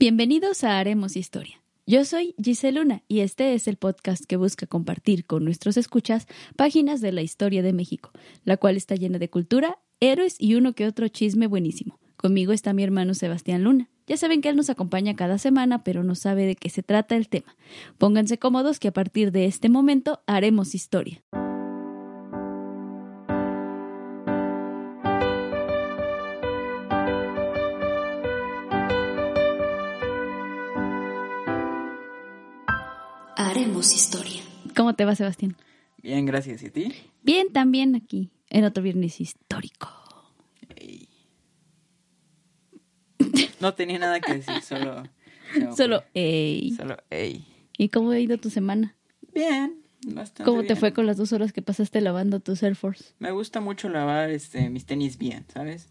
Bienvenidos a Haremos Historia. Yo soy Giselle Luna y este es el podcast que busca compartir con nuestros escuchas páginas de la historia de México, la cual está llena de cultura, héroes y uno que otro chisme buenísimo. Conmigo está mi hermano Sebastián Luna. Ya saben que él nos acompaña cada semana, pero no sabe de qué se trata el tema. Pónganse cómodos que a partir de este momento haremos historia. Historia. ¿Cómo te va, Sebastián? Bien, gracias. ¿Y a ti? Bien, también aquí, en otro viernes histórico. Ey. No tenía nada que decir, solo... Solo, ey. Solo, ey. ¿Y cómo ha ido tu semana? Bien, bastante ¿Cómo te bien. fue con las dos horas que pasaste lavando tus Air Force? Me gusta mucho lavar este, mis tenis bien, ¿sabes?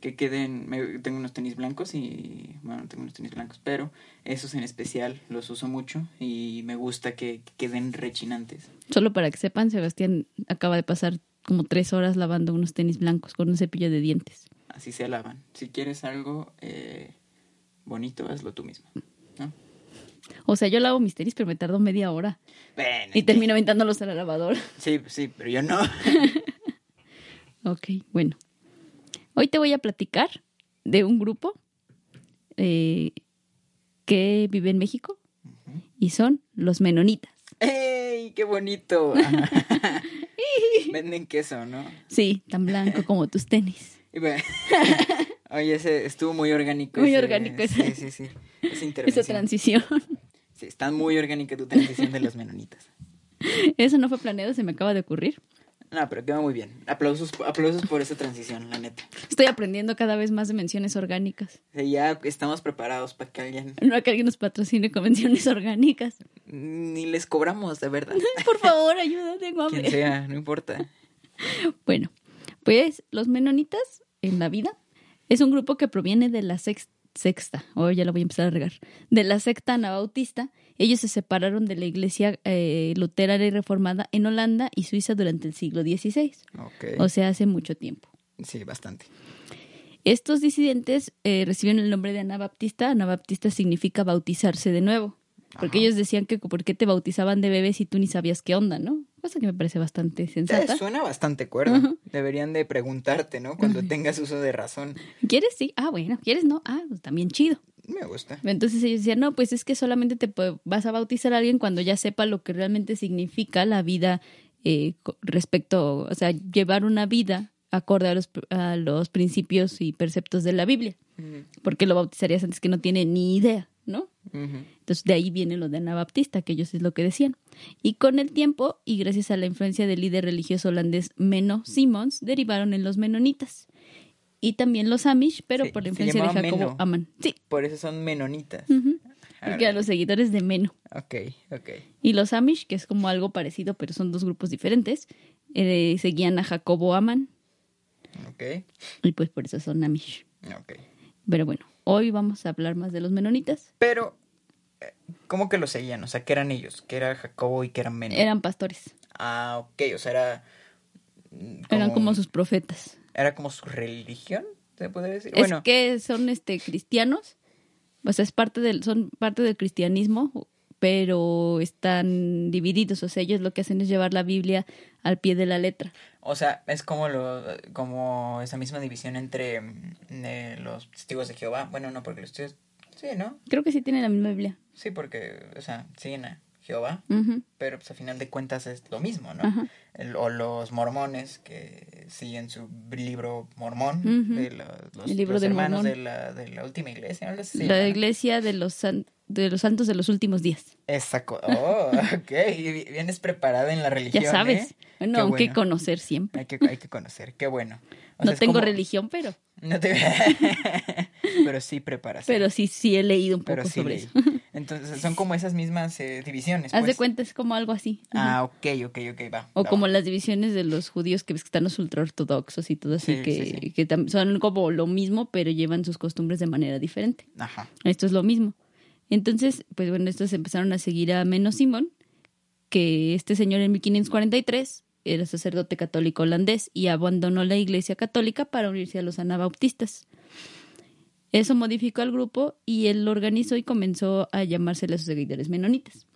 Que queden... me- tengo unos tenis blancos y... Bueno, tengo unos tenis blancos, pero esos en especial los uso mucho y me gusta que, que queden rechinantes. Solo para que sepan, Sebastián acaba de pasar como tres horas lavando unos tenis blancos con un cepillo de dientes. Así se lavan. Si quieres algo eh, bonito, hazlo tú mismo. ¿no? O sea, yo lavo mis tenis, pero me tardo media hora. Bueno, Y termino aventándolos a la lavadora. Sí, sí, pero yo no. Ok, bueno. Hoy te voy a platicar de un grupo eh, que vive en México y son los menonitas. ¡Ey! ¡Qué bonito! Venden queso, ¿no? Sí, tan blanco como tus tenis. Oye, ese estuvo muy orgánico. Muy ese- orgánico Sí, ese. sí, sí. Intervención. Esa transición. Sí, está muy orgánica tu transición de los menonitas. Eso no fue planeado, se me acaba de ocurrir. No, pero quedó muy bien. Aplausos, aplausos por esa transición, la neta. Estoy aprendiendo cada vez más de menciones orgánicas. Ya estamos preparados para que alguien... No que alguien nos patrocine con menciones orgánicas. Ni les cobramos, de verdad. Por favor, ayuda, tengo Quien sea, no importa. Bueno, pues los menonitas en la vida es un grupo que proviene de la sex- sexta, o ya la voy a empezar a regar, de la secta anabautista. Ellos se separaron de la iglesia eh, luterana y reformada en Holanda y Suiza durante el siglo XVI, o sea, hace mucho tiempo. Sí, bastante. Estos disidentes eh, recibieron el nombre de anabaptista. Anabaptista significa bautizarse de nuevo. Porque Ajá. ellos decían que por qué te bautizaban de bebé si tú ni sabías qué onda, ¿no? Cosa que me parece bastante Eh, sensata. suena bastante cuerdo. Ajá. Deberían de preguntarte, ¿no? Cuando tengas uso de razón. ¿Quieres? Sí. Ah, bueno. ¿Quieres? No. Ah, pues también chido. Me gusta. Entonces ellos decían, no, pues es que solamente te vas a bautizar a alguien cuando ya sepa lo que realmente significa la vida eh, respecto, o sea, llevar una vida acorde a los, a los principios y preceptos de la Biblia. Porque lo bautizarías antes que no tiene ni idea, ¿no? Entonces de ahí viene lo de Anabaptista, que ellos es lo que decían. Y con el tiempo, y gracias a la influencia del líder religioso holandés Menno Simons, derivaron en los menonitas. Y también los Amish, pero Se- por la influencia de Jacobo Menno. Aman. Sí, Por eso son menonitas. Ahora, porque a los seguidores de Menno. Ok, ok. Y los Amish, que es como algo parecido, pero son dos grupos diferentes, eh, seguían a Jacobo Aman, Ok, y pues por eso son Amish. ok. Pero bueno, hoy vamos a hablar más de los menonitas. Pero, eh, ¿cómo que lo seguían? O sea, ¿qué eran ellos? ¿Qué era Jacobo y qué eran Meno? Eran pastores, Ah, ok, o sea, era... mm, eran como sus profetas. Era como su religión, se podría decir. Es bueno, que son este cristianos, o sea, es parte del, son parte del cristianismo, pero están divididos, o sea, ellos lo que hacen es llevar la Biblia al pie de la letra. o sea, es como lo, como esa misma división entre mm, eh, los testigos de Jehová. Bueno, no, porque los testigos... Sí, ¿no? Creo que sí tienen la misma Biblia. Sí, porque, o sea, siguen a Jehová, pero pues a final de cuentas es lo mismo, ¿no? El- o los mormones que siguen su libro mormón, Ujú. de los, los- El libro los del hermanos Mormón. de la, de la última iglesia, se La ¿no? iglesia de los, san- de los santos de los últimos días. Esa co- Oh, ok. Vienes preparada en la religión. Ya sabes. ¿eh? Bueno, aunque bueno. conocer siempre. Hay que, hay que conocer. Qué bueno. O no sea, tengo como- religión, pero, No te... pero sí preparación. pero sí, sí he leído un poco Pero sí sobre leí. eso. Entonces son como esas mismas eh, divisiones. Haz de pues. cuenta, es como algo así. Ajá. Ah, ok, ok, ok, va. O va, como va. las divisiones de los judíos que están los ultraortodoxos y todo así, Sí, que, sí, sí. que tam- son como lo mismo, pero llevan sus costumbres de manera diferente. Ajá. Esto es lo mismo. Entonces, pues bueno, estos empezaron a seguir a Menno Simón, que este señor en 1543 era sacerdote católico holandés y abandonó la iglesia católica para unirse a los anabaptistas. Eso modificó al grupo y él lo organizó y comenzó a llamársele a sus seguidores menonitas.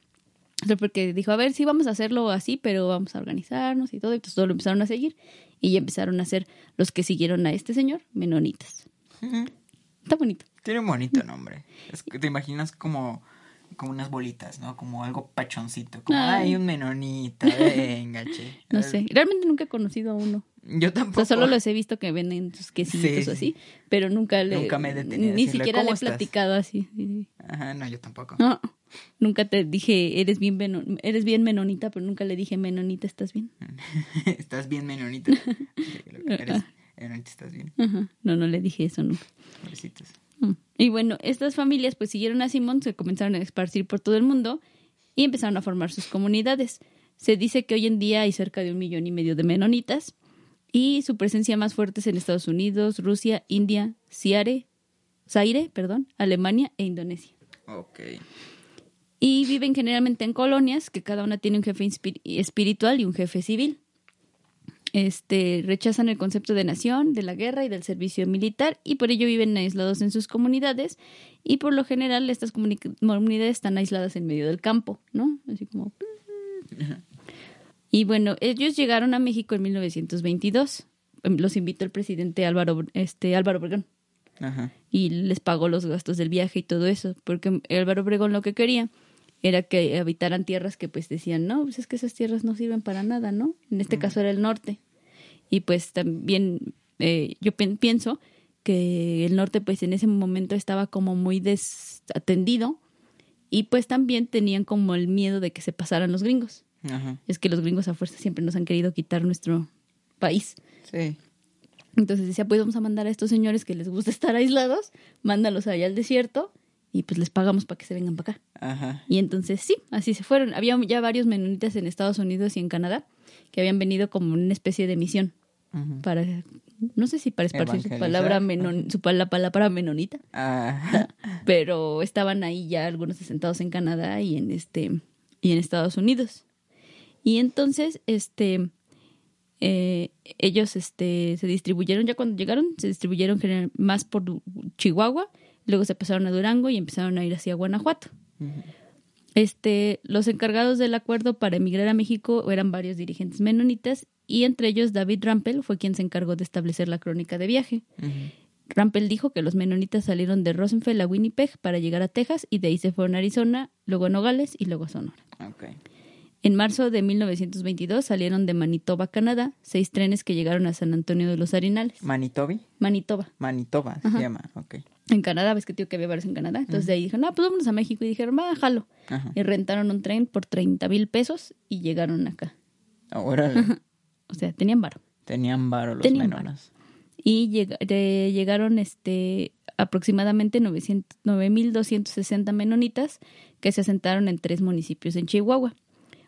Porque dijo, a ver, sí vamos a hacerlo así, pero vamos a organizarnos y todo. Y entonces todos lo empezaron a seguir y ya empezaron a ser los que siguieron a este señor, menonitas. Está bonito. Tiene un bonito nombre. Es que te imaginas como, como unas bolitas, ¿no? Como algo pachoncito. Como, Ay. ay, un menonita, venga, che. No sé, realmente nunca he conocido a uno. Yo O tampoco. sea, solo los he visto que venden sus quesitos Sí, o así, pero nunca le Nunca me he detenido ni decirle, siquiera le "¿Cómo he estás?" platicado así. sí, sí. Ajá, no, yo tampoco. No, nunca te dije, eres bien eres bien menonita, pero nunca le dije, menonita, ¿estás bien? ¿Estás bien, menonita? Eres, menonita, ¿estás bien? Ajá. No, no le dije eso nunca. Pobrecitos. Mm. Y bueno, estas familias pues siguieron a Simón, se comenzaron a esparcir por todo el mundo y empezaron a formar sus comunidades. Se dice que hoy en día hay cerca de un millón y medio de menonitas y su presencia más fuerte es en Estados Unidos, Rusia, India, Zaire, Zaire, perdón, Alemania e Indonesia. Ok. Y viven generalmente en colonias, que cada una tiene un jefe espiritual y un jefe civil. Este, rechazan el concepto de nación, de la guerra y del servicio militar y por ello viven aislados en sus comunidades y por lo general estas comuni- comunidades están aisladas en medio del campo, ¿no? Así como... Y bueno, ellos llegaron a México en 1922. Em, Los invitó el presidente Álvaro, este, Álvaro Obregón Ajá. y les pagó los gastos del viaje y todo eso, porque Álvaro Obregón lo que quería era que habitaran tierras que pues decían, no, pues es que esas tierras no sirven para nada, ¿no? En este caso era el norte. Y pues también eh, yo pienso que el norte pues en ese momento estaba como muy desatendido y pues también tenían como el miedo de que se pasaran los gringos. Ajá. Es que los gringos a fuerza siempre nos han querido quitar nuestro país. Sí. Entonces decía, pues vamos a mandar a estos señores que les gusta estar aislados, mándalos allá al desierto y pues les pagamos para que se vengan para acá. Ajá. Y entonces sí, así se fueron. Había ya varios menonitas en Estados Unidos y en Canadá que habían venido como una especie de misión para, no sé si para esparcir su palabra, menon, su, pa- la palabra menonita, Ajá. pero estaban ahí ya algunos asentados en Canadá y en este y en Estados Unidos. Y entonces, este, eh, ellos, este, se distribuyeron ya cuando llegaron, se distribuyeron más por Chihuahua, luego se pasaron a Durango y empezaron a ir hacia Guanajuato. Este, los encargados del acuerdo para emigrar a México eran varios dirigentes menonitas y entre ellos David Rampel fue quien se encargó de establecer la crónica de viaje. Rampel dijo que los menonitas salieron de Rosenfeld a Winnipeg para llegar a Texas y de ahí se fueron a Arizona, luego a Nogales y luego a Sonora. En marzo de 1922 salieron de Manitoba, Canadá, seis trenes que llegaron a San Antonio de los Arenales. Manitobi. Manitoba. Manitoba se Ajá. llama. Ok. En Canadá, ves que tío que había varios en Canadá. Entonces de ahí dijeron, no, pues vámonos a México. Y dijeron, va, jalo. Ajá. Y rentaron un tren por 30 mil pesos y llegaron acá. Ahora O sea, tenían varo. tenían varo los Tenían. Y de- llegaron este aproximadamente 900 9.260 menonitas que se asentaron en tres municipios en Chihuahua.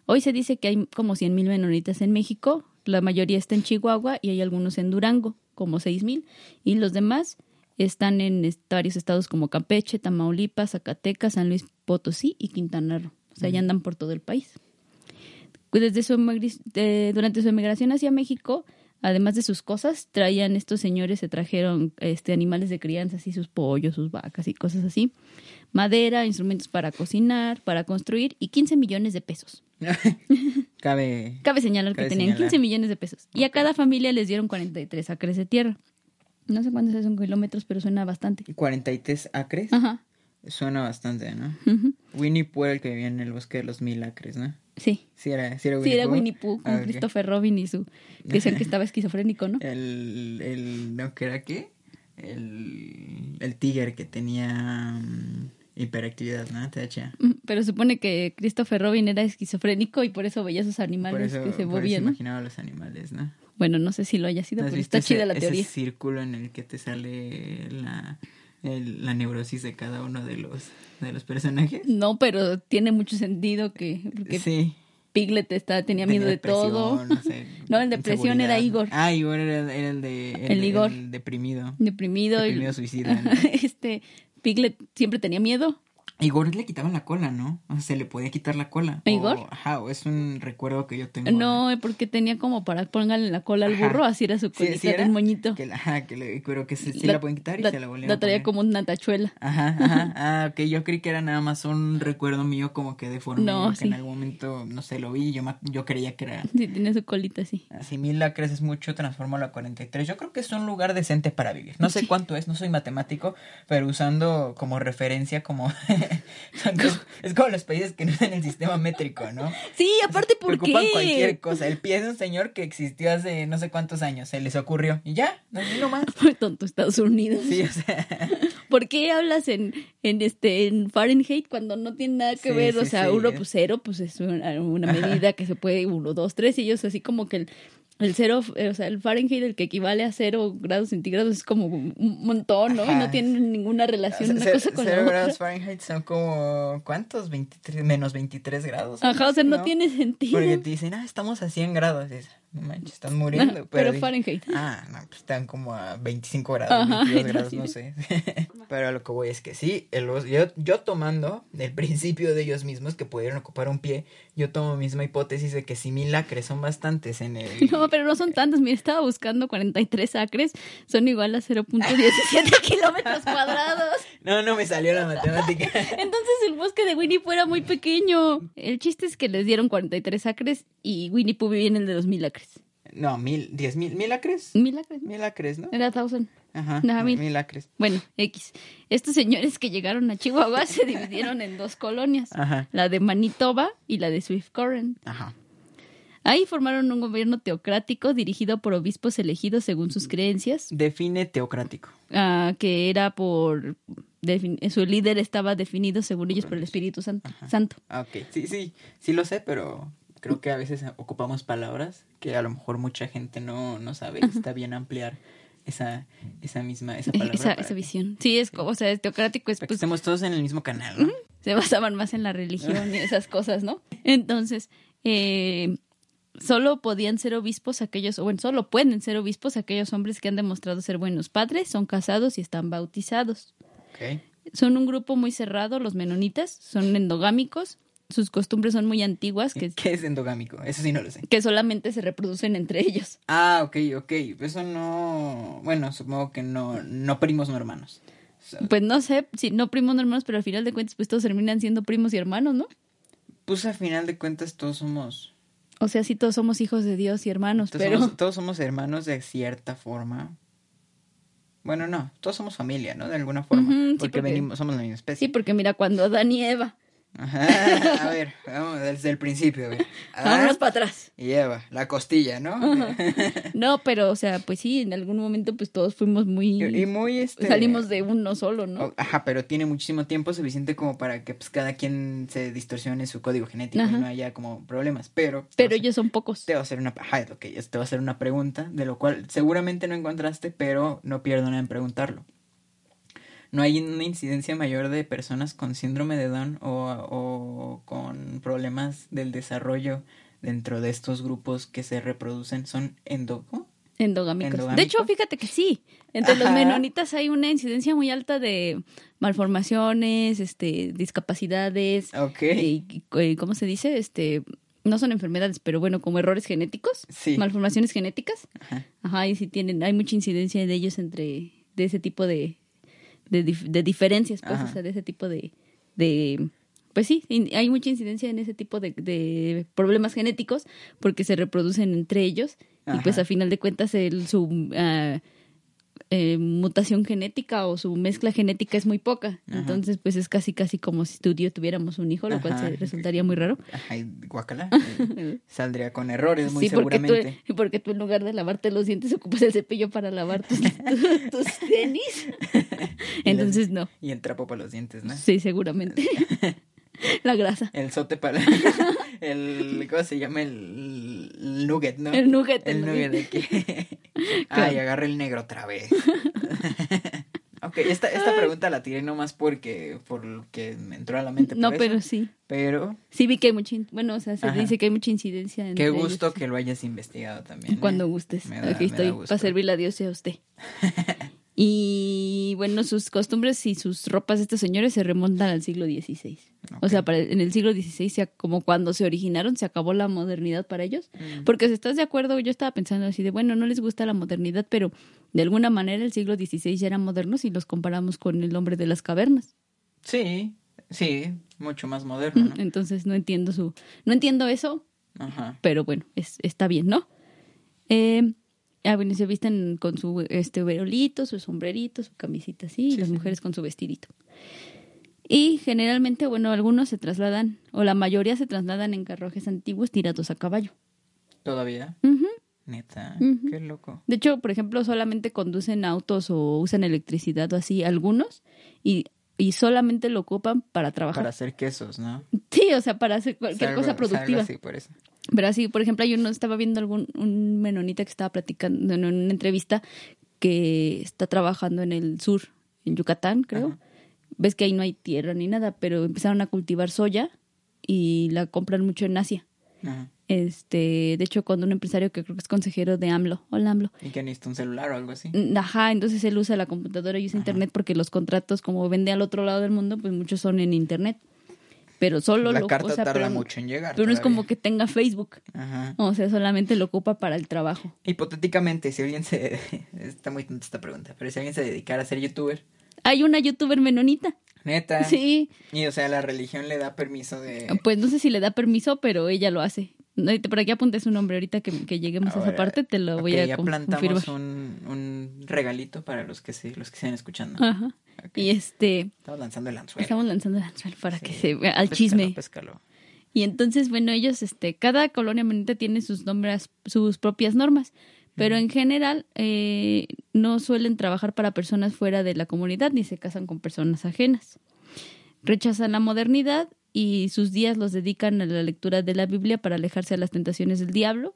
Hoy se dice que hay como 100.000 menonitas en México, la mayoría está en Chihuahua y hay algunos en Durango, como 6.000, y los demás están en varios estados como Campeche, Tamaulipas, Zacatecas, San Luis Potosí y Quintana Roo. O sea, ya andan por todo el país. Desde su de- durante su emigración hacia México, además de sus cosas, traían estos señores, se trajeron este, animales de crianza, así sus pollos, sus vacas y cosas así, madera, instrumentos para cocinar, para construir y 15 millones de pesos. Cabe. Cabe señalar que tenían señalar. 15 millones de pesos. Y a cada familia les dieron 43 acres de tierra. No sé cuántos son kilómetros, pero suena bastante. 43 acres. Ajá. Suena bastante, ¿no? Ujú. Winnie Pooh era el que vivía en el bosque de los mil acres, ¿no? Sí. Sí era, sí era Winnie Sí, era Pooh. Winnie Pooh con Ah. Christopher Robin y su... que decían que estaba esquizofrénico, ¿no? El, el, ¿no? ¿Qué era qué? El, el tigre que tenía mm, hiperactividad, ¿no? THA. Mm, Pero supone que Christopher Robin era esquizofrénico y por eso veía sus Por animales eso, que se por eso movían, ¿no? imaginaba los animales, ¿no? Bueno, no sé si lo haya sido, ¿No has pero está chida ese- la teoría. Ese círculo en el que te sale la, el- la neurosis de cada uno de los, de los personajes. No, pero tiene mucho sentido que... Porque sí. Piglet está, tenía miedo de todo. No, sé, No, el depresión era. Igor. Ah, Igor era, era el de... El Igor. el deprimido. Deprimido. y- Deprimido suicida. ¿no? este, Piglet siempre tenía miedo. Igor le quitaban la cola, ¿no? O sea, se le podía quitar la cola. ¿A Igor? O, ajá, o es un recuerdo que yo tengo. No, porque tenía como para póngale la cola al Ajá. burro, así era su Sí, colita sí era, del moñito. Que la, ajá, que le, pero que se- sí La- la, pueden quitar y La, se la vuelven la a traía poner. como una tachuela. Ajá, ajá. Ah, ok, yo creí que era nada más un recuerdo mío como que deforme. No, que sí. en algún momento, no sé, lo vi y yo, yo creía que era Sí, tenía su colita así. así. Mil la creces mucho, transformo la 43. Yo creo que es un lugar decente para vivir. No sé cuánto es, no soy matemático, pero usando como referencia como... son como- es como los países que no usan el sistema métrico, ¿no? Sí, aparte, ¿por Ocupan qué? cualquier cosa. El pie de un señor que existió hace no sé cuántos años. Se les ocurrió. Y ya, así nomás. Muy tonto Estados Unidos. Sí, o sea... ¿Por qué hablas en, en este en Fahrenheit cuando no tiene nada que Sí, ver? o sea, uno pues cero, pues es una, una medida que se puede, uno, dos, tres, y ellos así como que el, el cero, eh, o sea, el Fahrenheit, el que equivale a cero grados centígrados, es como un montón, ¿no? Y no tienen ninguna relación una Ce- cosa con la cero otra. grados Fahrenheit son como, ¿cuántos? 23, menos 23 grados. Ajá, o sea, no, ¿no? tiene sentido. Porque te dicen, ah, estamos a 100 grados. Y dices, no manches, están muriendo. Pero Fahrenheit. Ah, no, pues están como a 25 grados, Ajá, 22 y grados, no sé. pero a lo que voy es que sí, el, yo, yo tomando el principio de ellos mismos que pudieron ocupar un pie, yo tomo misma hipótesis de que si mil acres son bastantes en el... No, pero no son tantos. Mira, estaba buscando 43 acres. Son igual a 0.17 kilómetros cuadrados. No, no me salió la matemática. Entonces el bosque de Winnie Pooh era muy pequeño. El chiste es que les dieron 43 acres y Winnie Pooh vivía en el de 2000 acres. No, mil, diez mil, mil acres. ¿Mil acres? Mil acres, ¿no? Era thousand. Ajá, No, mil. mil acres. Bueno, X. Estos señores que llegaron a Chihuahua se dividieron en dos colonias. Ajá, La de Manitoba y la de Swift Current. ajá. Ahí formaron un gobierno teocrático dirigido por obispos elegidos según sus creencias, Define teocrático. ah, que era por... defin- Su líder estaba definido, según ellos, por el Espíritu Santo. Santo. Ah, Ok, sí, sí, sí lo sé, pero creo que a veces ocupamos palabras que a lo mejor mucha gente no, no sabe. Está bien ampliar esa, esa misma, esa palabra. Esa, esa visión. Sí, es como, o sea, es teocrático, es pues, estemos todos en el mismo canal, ¿no? se basaban más en la religión y esas cosas, ¿no? Entonces, eh, solo podían ser obispos aquellos, o bueno, solo pueden ser obispos aquellos hombres que han demostrado ser buenos padres, son casados y están bautizados. Son un grupo muy cerrado, los menonitas, son endogámicos, sus costumbres son muy antiguas, que, ¿Qué es endogámico? Eso sí no lo sé. que solamente se reproducen entre ellos. Ah, ok, ok. Eso no... Bueno, supongo que no, no primos no hermanos. Pues no sé, si no primos no hermanos, pero al final de cuentas, pues todos terminan siendo primos y hermanos, ¿no? pues a final de cuentas todos somos... O sea, sí, todos somos hijos de Dios y hermanos, Todos, pero... somos, todos somos hermanos de cierta forma. Bueno, no, todos somos familia, ¿no? De alguna forma. Sí, porque, porque- venimos, somos la misma especie. Sí, porque mira, cuando Adán y Eva, Ajá, a ver, vamos desde el principio, a ver. Adán vámonos para atrás. y Eva, la costilla, ¿no? No, pero, o sea, pues sí, en algún momento, pues todos fuimos muy... y, muy este Salimos de uno solo, ¿no? Ajá, pero tiene muchísimo tiempo suficiente como para que pues cada quien se distorsione su código genético Ajá. y no haya como problemas, pero pero a ellos son pocos. te voy a hacer una ajá, te voy a hacer una pregunta de lo cual seguramente no encontraste, pero no pierdo nada en preguntarlo. ¿No hay una incidencia mayor de personas con síndrome de Down o, o con problemas del desarrollo dentro de estos grupos que se reproducen? ¿Son endo ¿cómo? Endogámicos. ¿Endogámicos? De hecho, fíjate que sí. Entre los menonitas hay una incidencia muy alta de malformaciones, este, discapacidades, Ok. ¿cómo se dice? Este, no son enfermedades, pero bueno, como errores genéticos, Sí. malformaciones genéticas. Ajá. Ajá, y sí tienen, hay mucha incidencia de ellos entre, de ese tipo de, de, dif- de diferencias, pues, Ajá. o sea, de ese tipo de, de, pues sí, hay mucha incidencia en ese tipo de, de problemas genéticos porque se reproducen entre ellos y pues a final de cuentas el, su ah, eh, mutación genética o su mezcla genética es muy poca, Ajá. entonces pues es casi casi como si tú y yo tuviéramos un hijo, lo cual se resultaría muy raro. Ajá, eh, Saldría con errores, muy sí, porque tú, seguramente. porque tú en lugar de lavarte los dientes ocupas el cepillo para lavar tus, tus, tus tenis. Entonces no, Y el trapo para los dientes, ¿no? sí, seguramente. La grasa. El sote para... el... ¿Cómo se llama? El, nugget, ¿no? El nugget. El el nugget de que... Ay, agarra el negro otra vez. ok, esta, esta pregunta la tiré nomás porque... Porque me entró a la mente. No, pero eso. sí. Pero... Sí vi que hay mucha, bueno, o sea, se Ajá. dice que hay mucha incidencia. entre Qué ellos. gusto que lo hayas investigado también. ¿eh? Cuando gustes. Me da- Aquí estoy para servirle a Dios y a usted. Y bueno, sus costumbres y sus ropas de estos señores se remontan al siglo XVI. O sea, para- en el siglo XVI, se como cuando se originaron, se acabó la modernidad para ellos. Mm. Porque si estás de acuerdo, yo estaba pensando así de, bueno, no les gusta la modernidad, pero de alguna manera el siglo XVI ya eran modernos y los comparamos con el hombre de las cavernas. Sí, sí, mucho más moderno, ¿no? Entonces no entiendo su, no entiendo eso, Ajá. pero bueno, es, está bien, ¿no? Eh, ah, bueno, se visten con su este overolito, su sombrerito, su camisita así, y Sí, las sí. mujeres con su vestidito. Y generalmente, bueno, algunos se trasladan, o la mayoría se trasladan en carruajes antiguos tirados a caballo. ¿Todavía? Neta, qué loco. De hecho, por ejemplo, solamente conducen autos o usan electricidad o así, algunos, y, y solamente lo ocupan para trabajar. Para hacer quesos, ¿no? Sí, o sea, para hacer cualquier cosa productiva. así, por eso. Pero así, por ejemplo, hay uno, estaba viendo algún un menonita que estaba platicando en una entrevista que está trabajando en el sur, en Yucatán, creo. Ajá. Ves que ahí no hay tierra ni nada, pero empezaron a cultivar soya y la compran mucho en Asia. Ajá. Este, de hecho, cuando un empresario que creo que es consejero de AMLO, hola AMLO, Y que necesita un celular o algo así. Mm, Ajá, entonces él usa la computadora y usa internet porque los contratos, como vende al otro lado del mundo, pues muchos son en internet. Pero solo La lo carta o sea, tarda pero mucho en llegar. Pero no es como que tenga Facebook. Ajá. O sea, solamente lo ocupa para el trabajo. Hipotéticamente, si alguien se... Está muy tonta esta pregunta, pero si alguien se dedicara a ser youtuber, Hay una youtuber menonita. neta. Sí. Y o sea, la religión le da permiso de... Pues no sé si le da permiso, pero ella lo hace. Por aquí apunté su nombre. Ahorita que, que lleguemos a esa Ahora, parte, te lo voy a ya plantamos confirmar. un, un regalito para los que se, los que estén escuchando. Ajá. Y este, Estamos lanzando el anzuelo. estamos lanzando el anzuelo para Sí. que se vea al Péscalo, chisme. péscalo. Y entonces, bueno, ellos, este, cada colonia menonita tiene sus nombres, sus propias normas, pero en general eh, no suelen trabajar para personas fuera de la comunidad ni se casan con personas ajenas. Rechazan la modernidad y sus días los dedican a la lectura de la Biblia para alejarse de las tentaciones del diablo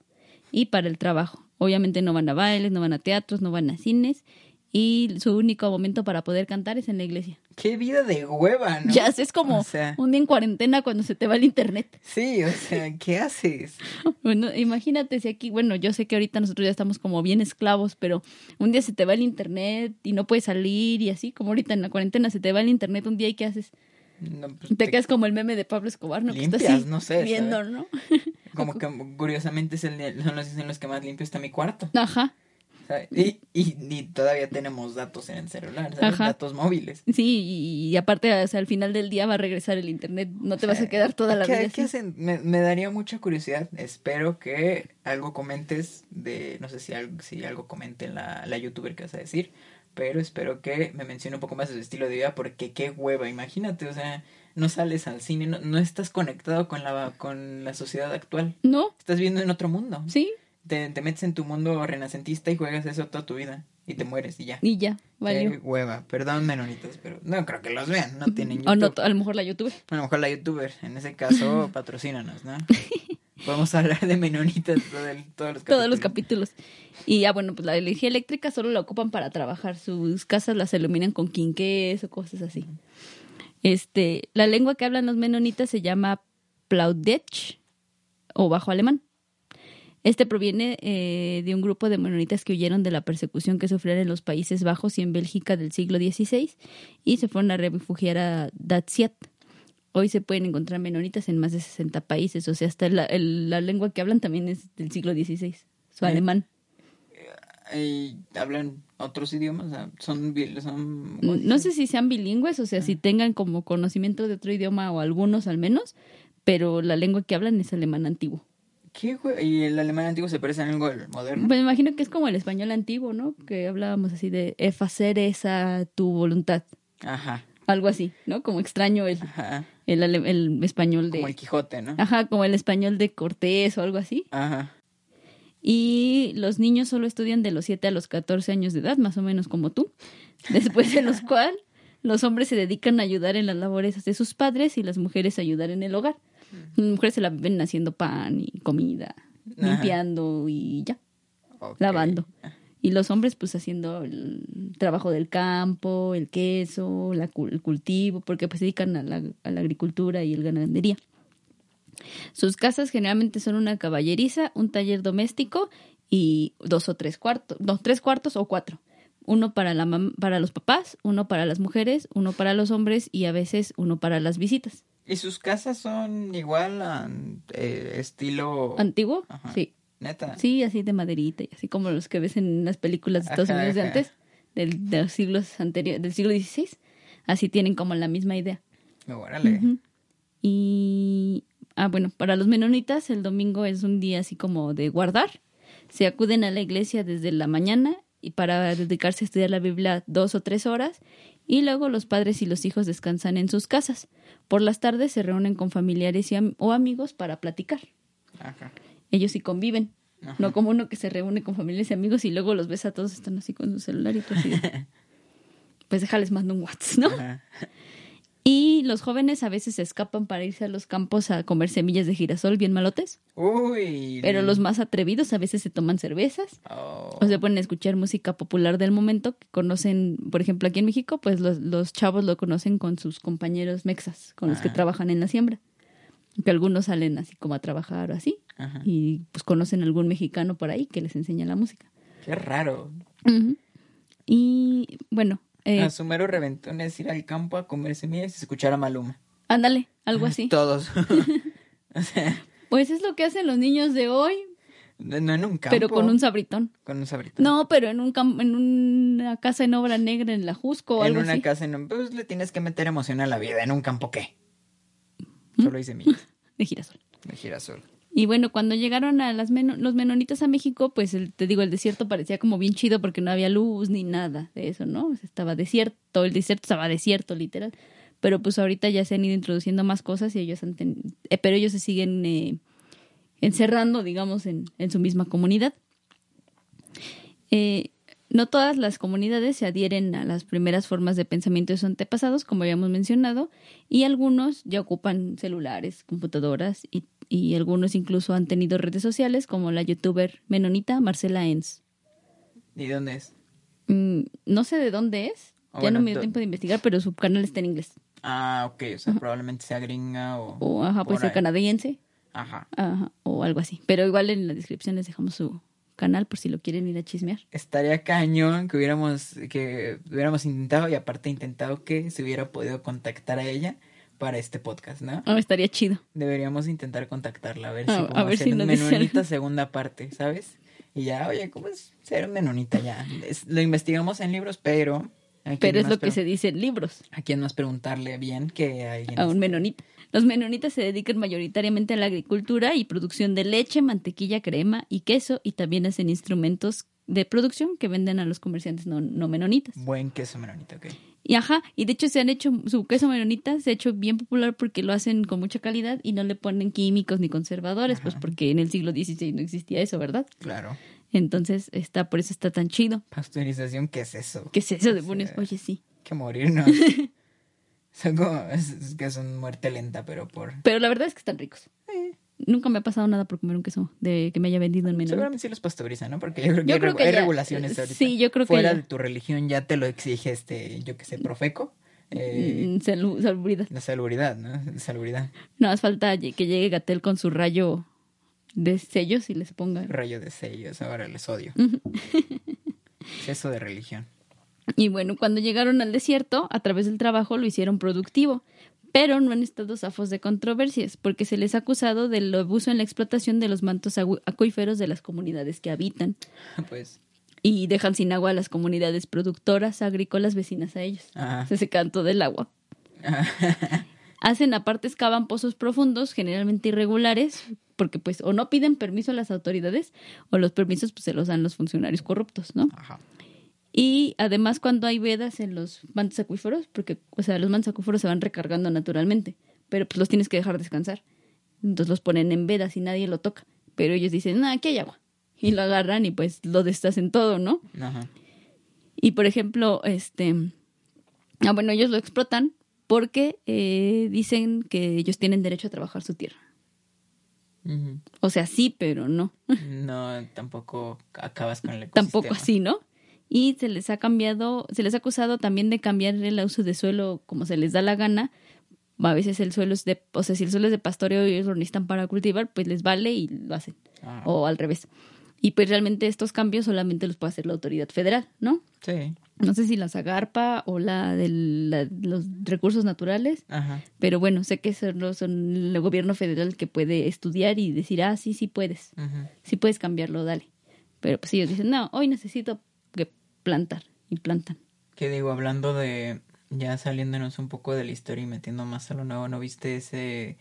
y para el trabajo. Obviamente no van a bailes, no van a teatros, no van a cines y su único momento para poder cantar es en la iglesia. Qué vida de hueva, ¿no? Ya es como O sea, un día en cuarentena cuando se te va el internet. sí, o sea, ¿qué haces? Bueno, imagínate si aquí, bueno, yo sé que ahorita nosotros ya estamos como bien esclavos, pero un día se te va el internet y no puedes salir y así, como ahorita en la cuarentena se te va el internet un día y ¿qué haces? No, pues, Te, quedas como el meme de Pablo Escobar, ¿no? Que Limpias, así no sé, Viendo. ¿no? Como que curiosamente es el son los, en los que más limpio está mi cuarto. Ajá. Y, y, y todavía tenemos datos en el celular. Datos móviles. Sí, y, y aparte, o sea, al final del día va a regresar el internet, no te O vas a quedar toda la ¿qué, vida ¿qué así. hacen? Me, me daría mucha curiosidad. Espero que algo comentes de, no sé si algo, si algo comente la, la youtuber que vas a decir, pero espero que me mencione un poco más de su estilo de vida porque qué hueva, imagínate, o sea, no sales al cine, no, no estás conectado con la, con la sociedad actual, ¿No? estás viviendo en otro mundo. Sí, Te, te metes en tu mundo renacentista y juegas eso toda tu vida y te mueres y ya. y ya, valió. hueva, perdón menonitas, pero no creo que los vean, no tienen YouTube. O no, a lo mejor la youtuber. A lo mejor la youtuber, en ese caso, patrocínanos, ¿no? Podemos hablar de menonitas todo el- todos los capítulos. Todos los capítulos. Y ya, bueno, pues la energía eléctrica solo la ocupan para trabajar. Sus casas las iluminan con quinqués o cosas así. Este, la lengua que hablan los menonitas se llama Plaudetsch o bajo alemán. Este proviene eh, de un grupo de menonitas que huyeron de la persecución que sufrieron en los Países Bajos y en Bélgica del siglo XVI y se fueron a refugiar a Datsiat. Hoy se pueden encontrar menonitas en más de 60 países, o sea, hasta la, el- la lengua que hablan también es del siglo XVI, su Eh, alemán. ¿Y hablan otros idiomas? ¿Son, bil- son ¿cómo No sé si sean bilingües, o sea, si tengan como conocimiento de otro idioma o algunos al menos, pero la lengua que hablan es alemán antiguo. ¿Qué hue- ¿Y el alemán antiguo se parece a algo del moderno? Pues me imagino que es como el español antiguo, ¿no? Que hablábamos así de "Ef hacer esa tu voluntad, Ajá, algo así, ¿no? Como extraño el, ajá. el, español de... Como el Quijote, ¿no? Ajá, como el español de Cortés o algo así. Ajá. Y los niños solo estudian de los 7 a los 14 años de edad, más o menos como tú. Después de los cuales los hombres se dedican a ayudar en las labores de sus padres y las mujeres a ayudar en el hogar. Las mujeres se la viven haciendo pan y comida, Ajá. limpiando y ya, lavando. Y los hombres pues haciendo el trabajo del campo, el queso, la, el cultivo, porque pues se dedican a la, a la agricultura y el ganadería. Sus casas generalmente son una caballeriza, un taller doméstico y dos o tres cuartos, no, tres cuartos o cuatro. uno para, la para los papás, uno para las mujeres, uno para los hombres y a veces uno para las visitas. ¿Y sus casas son igual a eh, estilo... ¿Antiguo? Ajá. Sí. Neta. Sí, así de maderita y así como los que ves en las películas de Estados Ajá, Unidos de ajá. antes, del, de los siglos anteriores, del siglo XVI. Así tienen como la misma idea. Órale. Y, ah, bueno, para los menonitas el domingo es un día así como de guardar. Se acuden a la iglesia desde la mañana y para dedicarse a estudiar la Biblia dos o tres horas y luego los padres y los hijos descansan en sus casas. Por las tardes se reúnen con familiares y am- o amigos para platicar. Ajá. Ellos sí conviven. Ajá. No como uno que se reúne con familiares y amigos y luego los ves a todos están así con su celular y tú así Pues déjales mando un WhatsApp, ¿no? Ajá. Y los jóvenes a veces se escapan para irse a los campos a comer semillas de girasol bien malotes. Uy. Pero los más atrevidos a veces se toman cervezas Oh. o se ponen a escuchar música popular del momento que conocen, por ejemplo, aquí en México, pues los, los chavos lo conocen con sus compañeros mexas, con los que Ah. trabajan en la siembra. Que algunos salen así como a trabajar o así Ajá. y pues conocen a algún mexicano por ahí que les enseña la música. Qué raro. Y bueno, eh, A su mero reventón es ir al campo a comer semillas y escuchar a Maluma. ándale, algo así. Todos. o sea, Pues es lo que hacen los niños de hoy, no en un campo. pero con un sabritón. Con un sabrito. No, pero en un en una casa en obra negra en la Jusco o En algo una así. casa, en pues le tienes que meter emoción a la vida. ¿En un campo qué? ¿Mm? Solo hay semillas de girasol. de girasol. Y bueno, cuando llegaron a las los menonitas a México, pues te digo, el desierto parecía como bien chido porque no había luz ni nada de eso, ¿no? Estaba desierto, el desierto estaba desierto, literal. Pero pues ahorita ya se han ido introduciendo más cosas y ellos han eh, pero ellos se siguen eh, encerrando, digamos, en, en su misma comunidad. Eh, no todas las comunidades se adhieren a las primeras formas de pensamiento de sus antepasados, como habíamos mencionado, y algunos ya ocupan celulares, computadoras, y, y algunos incluso han tenido redes sociales, como la youtuber menonita Marcela Enz. ¿Y dónde es? Mm, no sé de dónde es, Ah, ya bueno, no me dio tiempo de investigar, pero su canal está en inglés. Ah, ok. O sea, probablemente sea gringa o... O, ajá, puede ser canadiense, Ajá. ajá, o algo así. Pero igual en la descripción les dejamos su canal por si lo quieren ir a chismear. Estaría cañón que hubiéramos, que hubiéramos intentado y aparte intentado que se hubiera podido contactar a ella para este podcast, ¿no? Ah, estaría chido. Deberíamos intentar contactar,la a ver si A- a podemos ver hacer si un menonita segunda parte, ¿sabes? Y ya, oye, ¿cómo es ser un menonita ya? Es- lo investigamos en libros, pero... ¿a quién Pero es lo que se dice en libros. ¿A quién más preguntarle bien que a alguien? a un menonita. Los menonitas se dedican mayoritariamente a la agricultura y producción de leche, mantequilla, crema y queso y también hacen instrumentos de producción que venden a los comerciantes no, no menonitas. Buen queso menonita, ok. Y ajá, y de hecho se han hecho, su queso menonita se ha hecho bien popular porque lo hacen con mucha calidad y no le ponen químicos ni conservadores, pues porque en el siglo XVI no existía eso, ¿verdad? Claro. Entonces está, por eso está tan chido. Pasteurización, ¿qué es eso? ¿Qué es eso de Sí. pones? Oye, sí. Que morirnos. Son como, es, es que son muerte lenta, pero por... Pero la verdad es que están ricos. Nunca me ha pasado nada por comer un queso de que me haya vendido en menonita. Seguramente sí los pasteurizan, ¿no? Porque yo creo que, Yo hay, creo regu- que hay ya- regulaciones ahorita. sí, yo creo que Fuera de tu religión ya te lo exige este, yo que sé, Profeco. Eh, Mm, salu- salubridad. La salubridad, ¿no? Salubridad. No hace falta que llegue Gatel con su rayo de sellos y les ponga. Rayo de sellos, ahora les odio. Ujú. Exceso de religión. Y bueno, cuando llegaron al desierto, a través del trabajo lo hicieron productivo, pero no han estado zafos de controversias, porque se les ha acusado del abuso en la explotación de los mantos acuíferos de las comunidades que habitan Pues, y dejan sin agua a las comunidades productoras agrícolas vecinas a ellos. ajá. Se secan todo el agua. Hacen aparte, excavan pozos profundos, generalmente irregulares, porque pues o no piden permiso a las autoridades o los permisos pues se los dan los funcionarios corruptos, ¿no? Ajá. Y además cuando hay vedas en los mantos acuíferos, porque o sea, los mantos acuíferos se van recargando naturalmente, pero pues los tienes que dejar descansar. Entonces los ponen en vedas y nadie lo toca, pero ellos dicen, "No, aquí hay agua." Y lo agarran y pues lo deshacen todo, ¿no? Ajá. Y por ejemplo, este, ah, bueno, ellos lo explotan porque eh, dicen que ellos tienen derecho a trabajar su tierra. O sea, sí, pero no. No, tampoco acabas con el ecosistema. Tampoco así, ¿no? Y se les ha cambiado, se les ha acusado también de cambiar el uso de suelo como se les da la gana. A veces el suelo es de, o sea, si el suelo es de pastoreo y ellos lo necesitan para cultivar, pues les vale y lo hacen. Ah, O al revés. Y pues realmente estos cambios solamente los puede hacer la autoridad federal, ¿no? Sí. No sé si la Zagarpa o la de los recursos naturales, Ajá. pero bueno, sé que son, son el gobierno federal que puede estudiar y decir, ah, sí, sí puedes, Ujú. sí puedes cambiarlo, dale. Pero pues ellos dicen, no, hoy necesito que plantar y plantan. Que digo, hablando de ya saliéndonos un poco de la historia y metiendo más a lo nuevo, ¿no viste ese,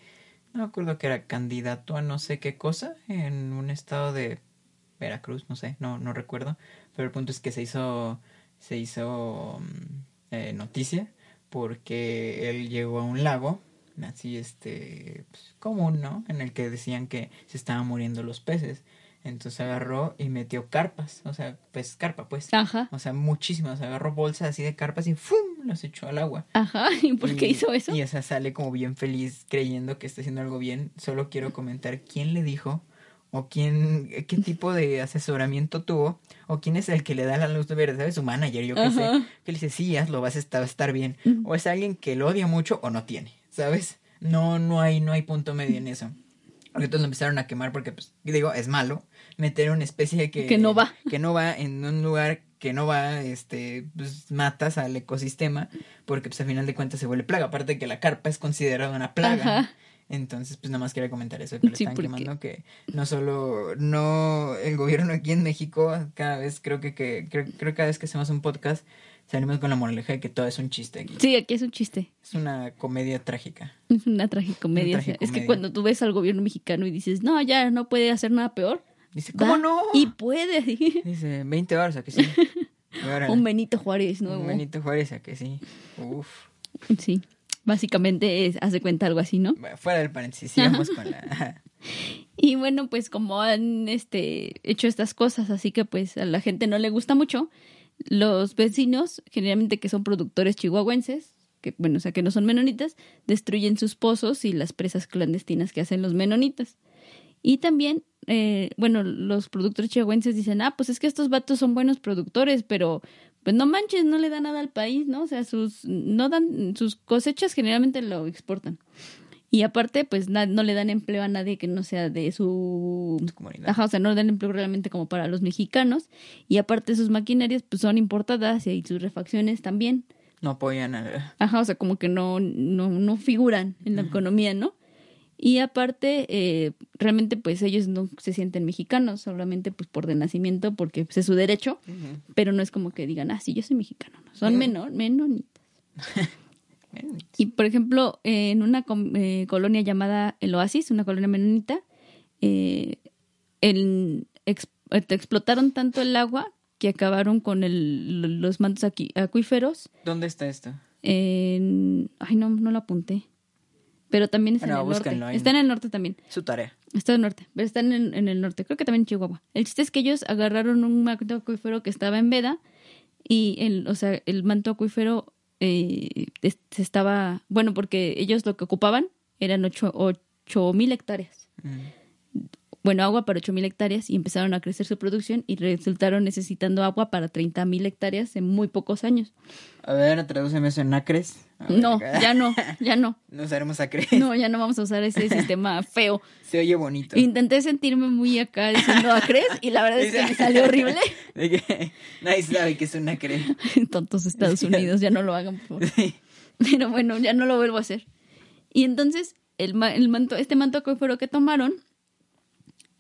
no me acuerdo que era candidato a no sé qué cosa en un estado de Veracruz, no sé, no, no recuerdo, pero el punto es que se hizo, se hizo mm, eh, noticia porque él llegó a un lago, así este, pues, común, ¿no? En el que decían que se estaban muriendo los peces. Entonces agarró y metió carpas, o sea, pues carpa, pues. Ajá, O sea, muchísimas. Agarró bolsas así de carpas y ¡fum! Las echó al agua. ajá, ¿y por qué Y- hizo eso? Y o sea, sale como bien feliz creyendo que está haciendo algo bien. Solo quiero comentar quién le dijo o quién, qué tipo de asesoramiento tuvo o quién es el que le da la luz de verde, ¿sabes? Su manager, yo qué sé. Que le dice, sí, hazlo, vas a estar, va a estar bien. O es alguien que lo odia mucho o no tiene, ¿sabes? No, no hay, no hay punto medio en eso. Porque entonces lo empezaron a quemar porque, pues, digo, es malo meter una especie que... Que no va. Que no va en un lugar que no va, este, pues matas al ecosistema porque, pues, al final de cuentas se vuelve plaga. Aparte de que la carpa es considerada una plaga. Ajá. Entonces, pues, nada más quería comentar eso, que le Sí, están porque- quemando, que no solo, no, el gobierno aquí en México, cada vez, creo que, que creo, creo que cada vez que hacemos un podcast, salimos con la moraleja de que todo es un chiste aquí. Sí, aquí es un chiste. Es una comedia trágica. Es una tragicomedia. Una es que cuando tú ves al gobierno mexicano y dices, no, ya no puede hacer nada peor. Dice, ¿cómo va no? Y puede. Dice, 20 horas, ¿a que sí? Un Benito Juárez nuevo. un Benito Juárez, ¿a que sí? Uf. Sí. Básicamente es, hace cuenta algo así, ¿no? Bueno, fuera del paréntesis, sigamos con la... Y bueno, pues como han este, hecho estas cosas, así que pues a la gente no le gusta mucho, los vecinos, generalmente que son productores chihuahuenses, que bueno, o sea, que no son menonitas, destruyen sus pozos y las presas clandestinas que hacen los menonitas. Y también, eh, bueno, los productores chihuahuenses dicen, ah, pues es que estos vatos son buenos productores, pero pues no manches, no le dan nada al país, ¿no? O sea, sus, no dan, sus cosechas generalmente lo exportan. Y aparte, pues no le dan empleo a nadie que no sea de su comunidad. Ajá, o sea, no dan empleo realmente como para los mexicanos. Y aparte sus maquinarias pues son importadas y sus refacciones también. No apoyan a... Ajá, o sea, como que no, no, no figuran en la economía, ¿no? Y aparte, eh, realmente pues ellos no se sienten mexicanos, solamente pues por de nacimiento, porque pues, es su derecho, pero no es como que digan, ah, sí, yo soy mexicano, no, son Ujú. menor, menonitas. Y por ejemplo, en una eh, colonia llamada El Oasis, una colonia menonita, eh, el ex- eh, explotaron tanto el agua que acabaron con el- los mantos aquí- acuíferos. ¿Dónde está esto? En, ay, no, no lo apunté. Pero también está Bueno, en el norte. ahí. Está en el norte también. Su tarea. Está en el norte, pero están en, en el norte. Creo que también en Chihuahua. El chiste es que ellos agarraron un manto acuífero que estaba en veda y el, o sea, el manto acuífero eh, estaba, bueno, porque ellos lo que ocupaban eran ocho, ocho mil hectáreas. Mm. Bueno, agua para ocho mil hectáreas y empezaron a crecer su producción y resultaron necesitando agua para 30 mil hectáreas en muy pocos años. A ver, tradúceme eso en acres. No, ya no, ya no. No usaremos acres. No, ya no vamos a usar ese sistema feo. Se oye bonito. Intenté sentirme muy acá diciendo acres y la verdad es que me salió horrible. De que nadie sabe que es un acre. Tontos Estados Unidos, ya no lo hagan, por favor. Sí. Pero bueno, ya no lo vuelvo a hacer. Y entonces, el, el manto, este manto acuífero que tomaron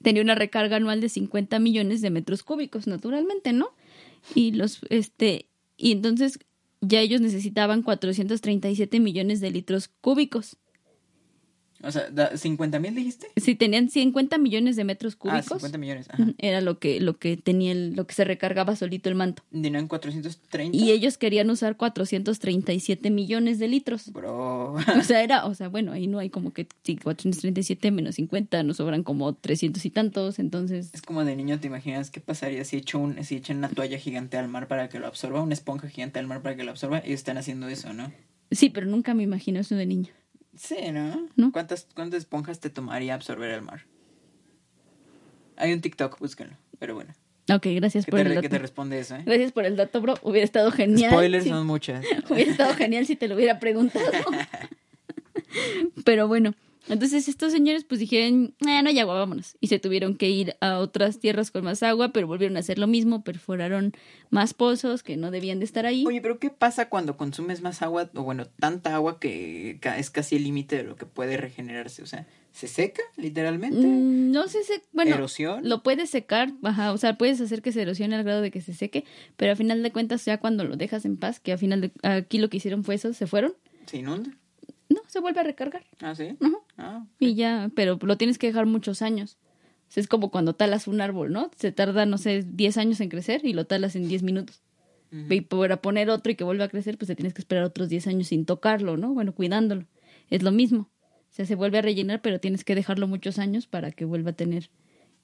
tenía una recarga anual de 50 millones de metros cúbicos, naturalmente, ¿no? Y los, este, y entonces ya ellos necesitaban 437 millones de litros cúbicos. O sea, da- ¿50 mil dijiste? Si tenían 50 millones de metros Ah, cúbicos, 50 millones. Ajá. era lo que, lo que tenía, el- lo que se recargaba solito el manto. Dinan 430. Y ellos querían usar 437 millones de litros. Bro. O sea, era, o sea, bueno, ahí no hay como que sí, 437 menos 50, nos sobran como 300 y tantos, entonces, Es como de niño, ¿te imaginas qué pasaría si, echo un, si echan una toalla gigante al mar para que lo absorba? Una esponja gigante al mar para que lo absorba. Ellos están haciendo eso, ¿no? sí, pero nunca me imagino eso de niño. Sí, ¿no? ¿No? ¿Cuántas, ¿Cuántas esponjas te tomaría absorber el mar? Hay un TikTok, búsquenlo. Pero bueno. Ok, gracias ¿Qué por te, el dato. qué te responde eso, eh? Gracias por el dato, bro. Hubiera estado genial. Spoilers si- son muchas. Hubiera estado genial si te lo hubiera preguntado. Pero bueno, Entonces estos señores pues dijeron, eh, no hay agua, vámonos. Y se tuvieron que ir a otras tierras con más agua, pero volvieron a hacer lo mismo, perforaron más pozos que no debían de estar ahí. Oye, pero ¿qué pasa cuando consumes más agua, o bueno, tanta agua que es casi el límite de lo que puede regenerarse? O sea, ¿se seca literalmente? Mm, no se- bueno, ¿Erosión? lo puedes secar, ajá, o sea, puedes hacer que se erosione al grado de que se seque, pero a final de cuentas ya cuando lo dejas en paz, que a final de aquí lo que hicieron fue eso, se fueron, ¿Se inunda? No, se vuelve a recargar. Ah, sí. Ajá. Ah, Y ya, pero lo tienes que dejar muchos años. O sea, es como cuando talas un árbol, ¿no? Se tarda, no sé, 10 años en crecer y lo talas en 10 minutos. Y para poner otro y que vuelva a crecer, pues te tienes que esperar otros 10 años sin tocarlo, ¿no? Bueno, cuidándolo. Es lo mismo. O sea, se vuelve a rellenar, pero tienes que dejarlo muchos años para que vuelva a tener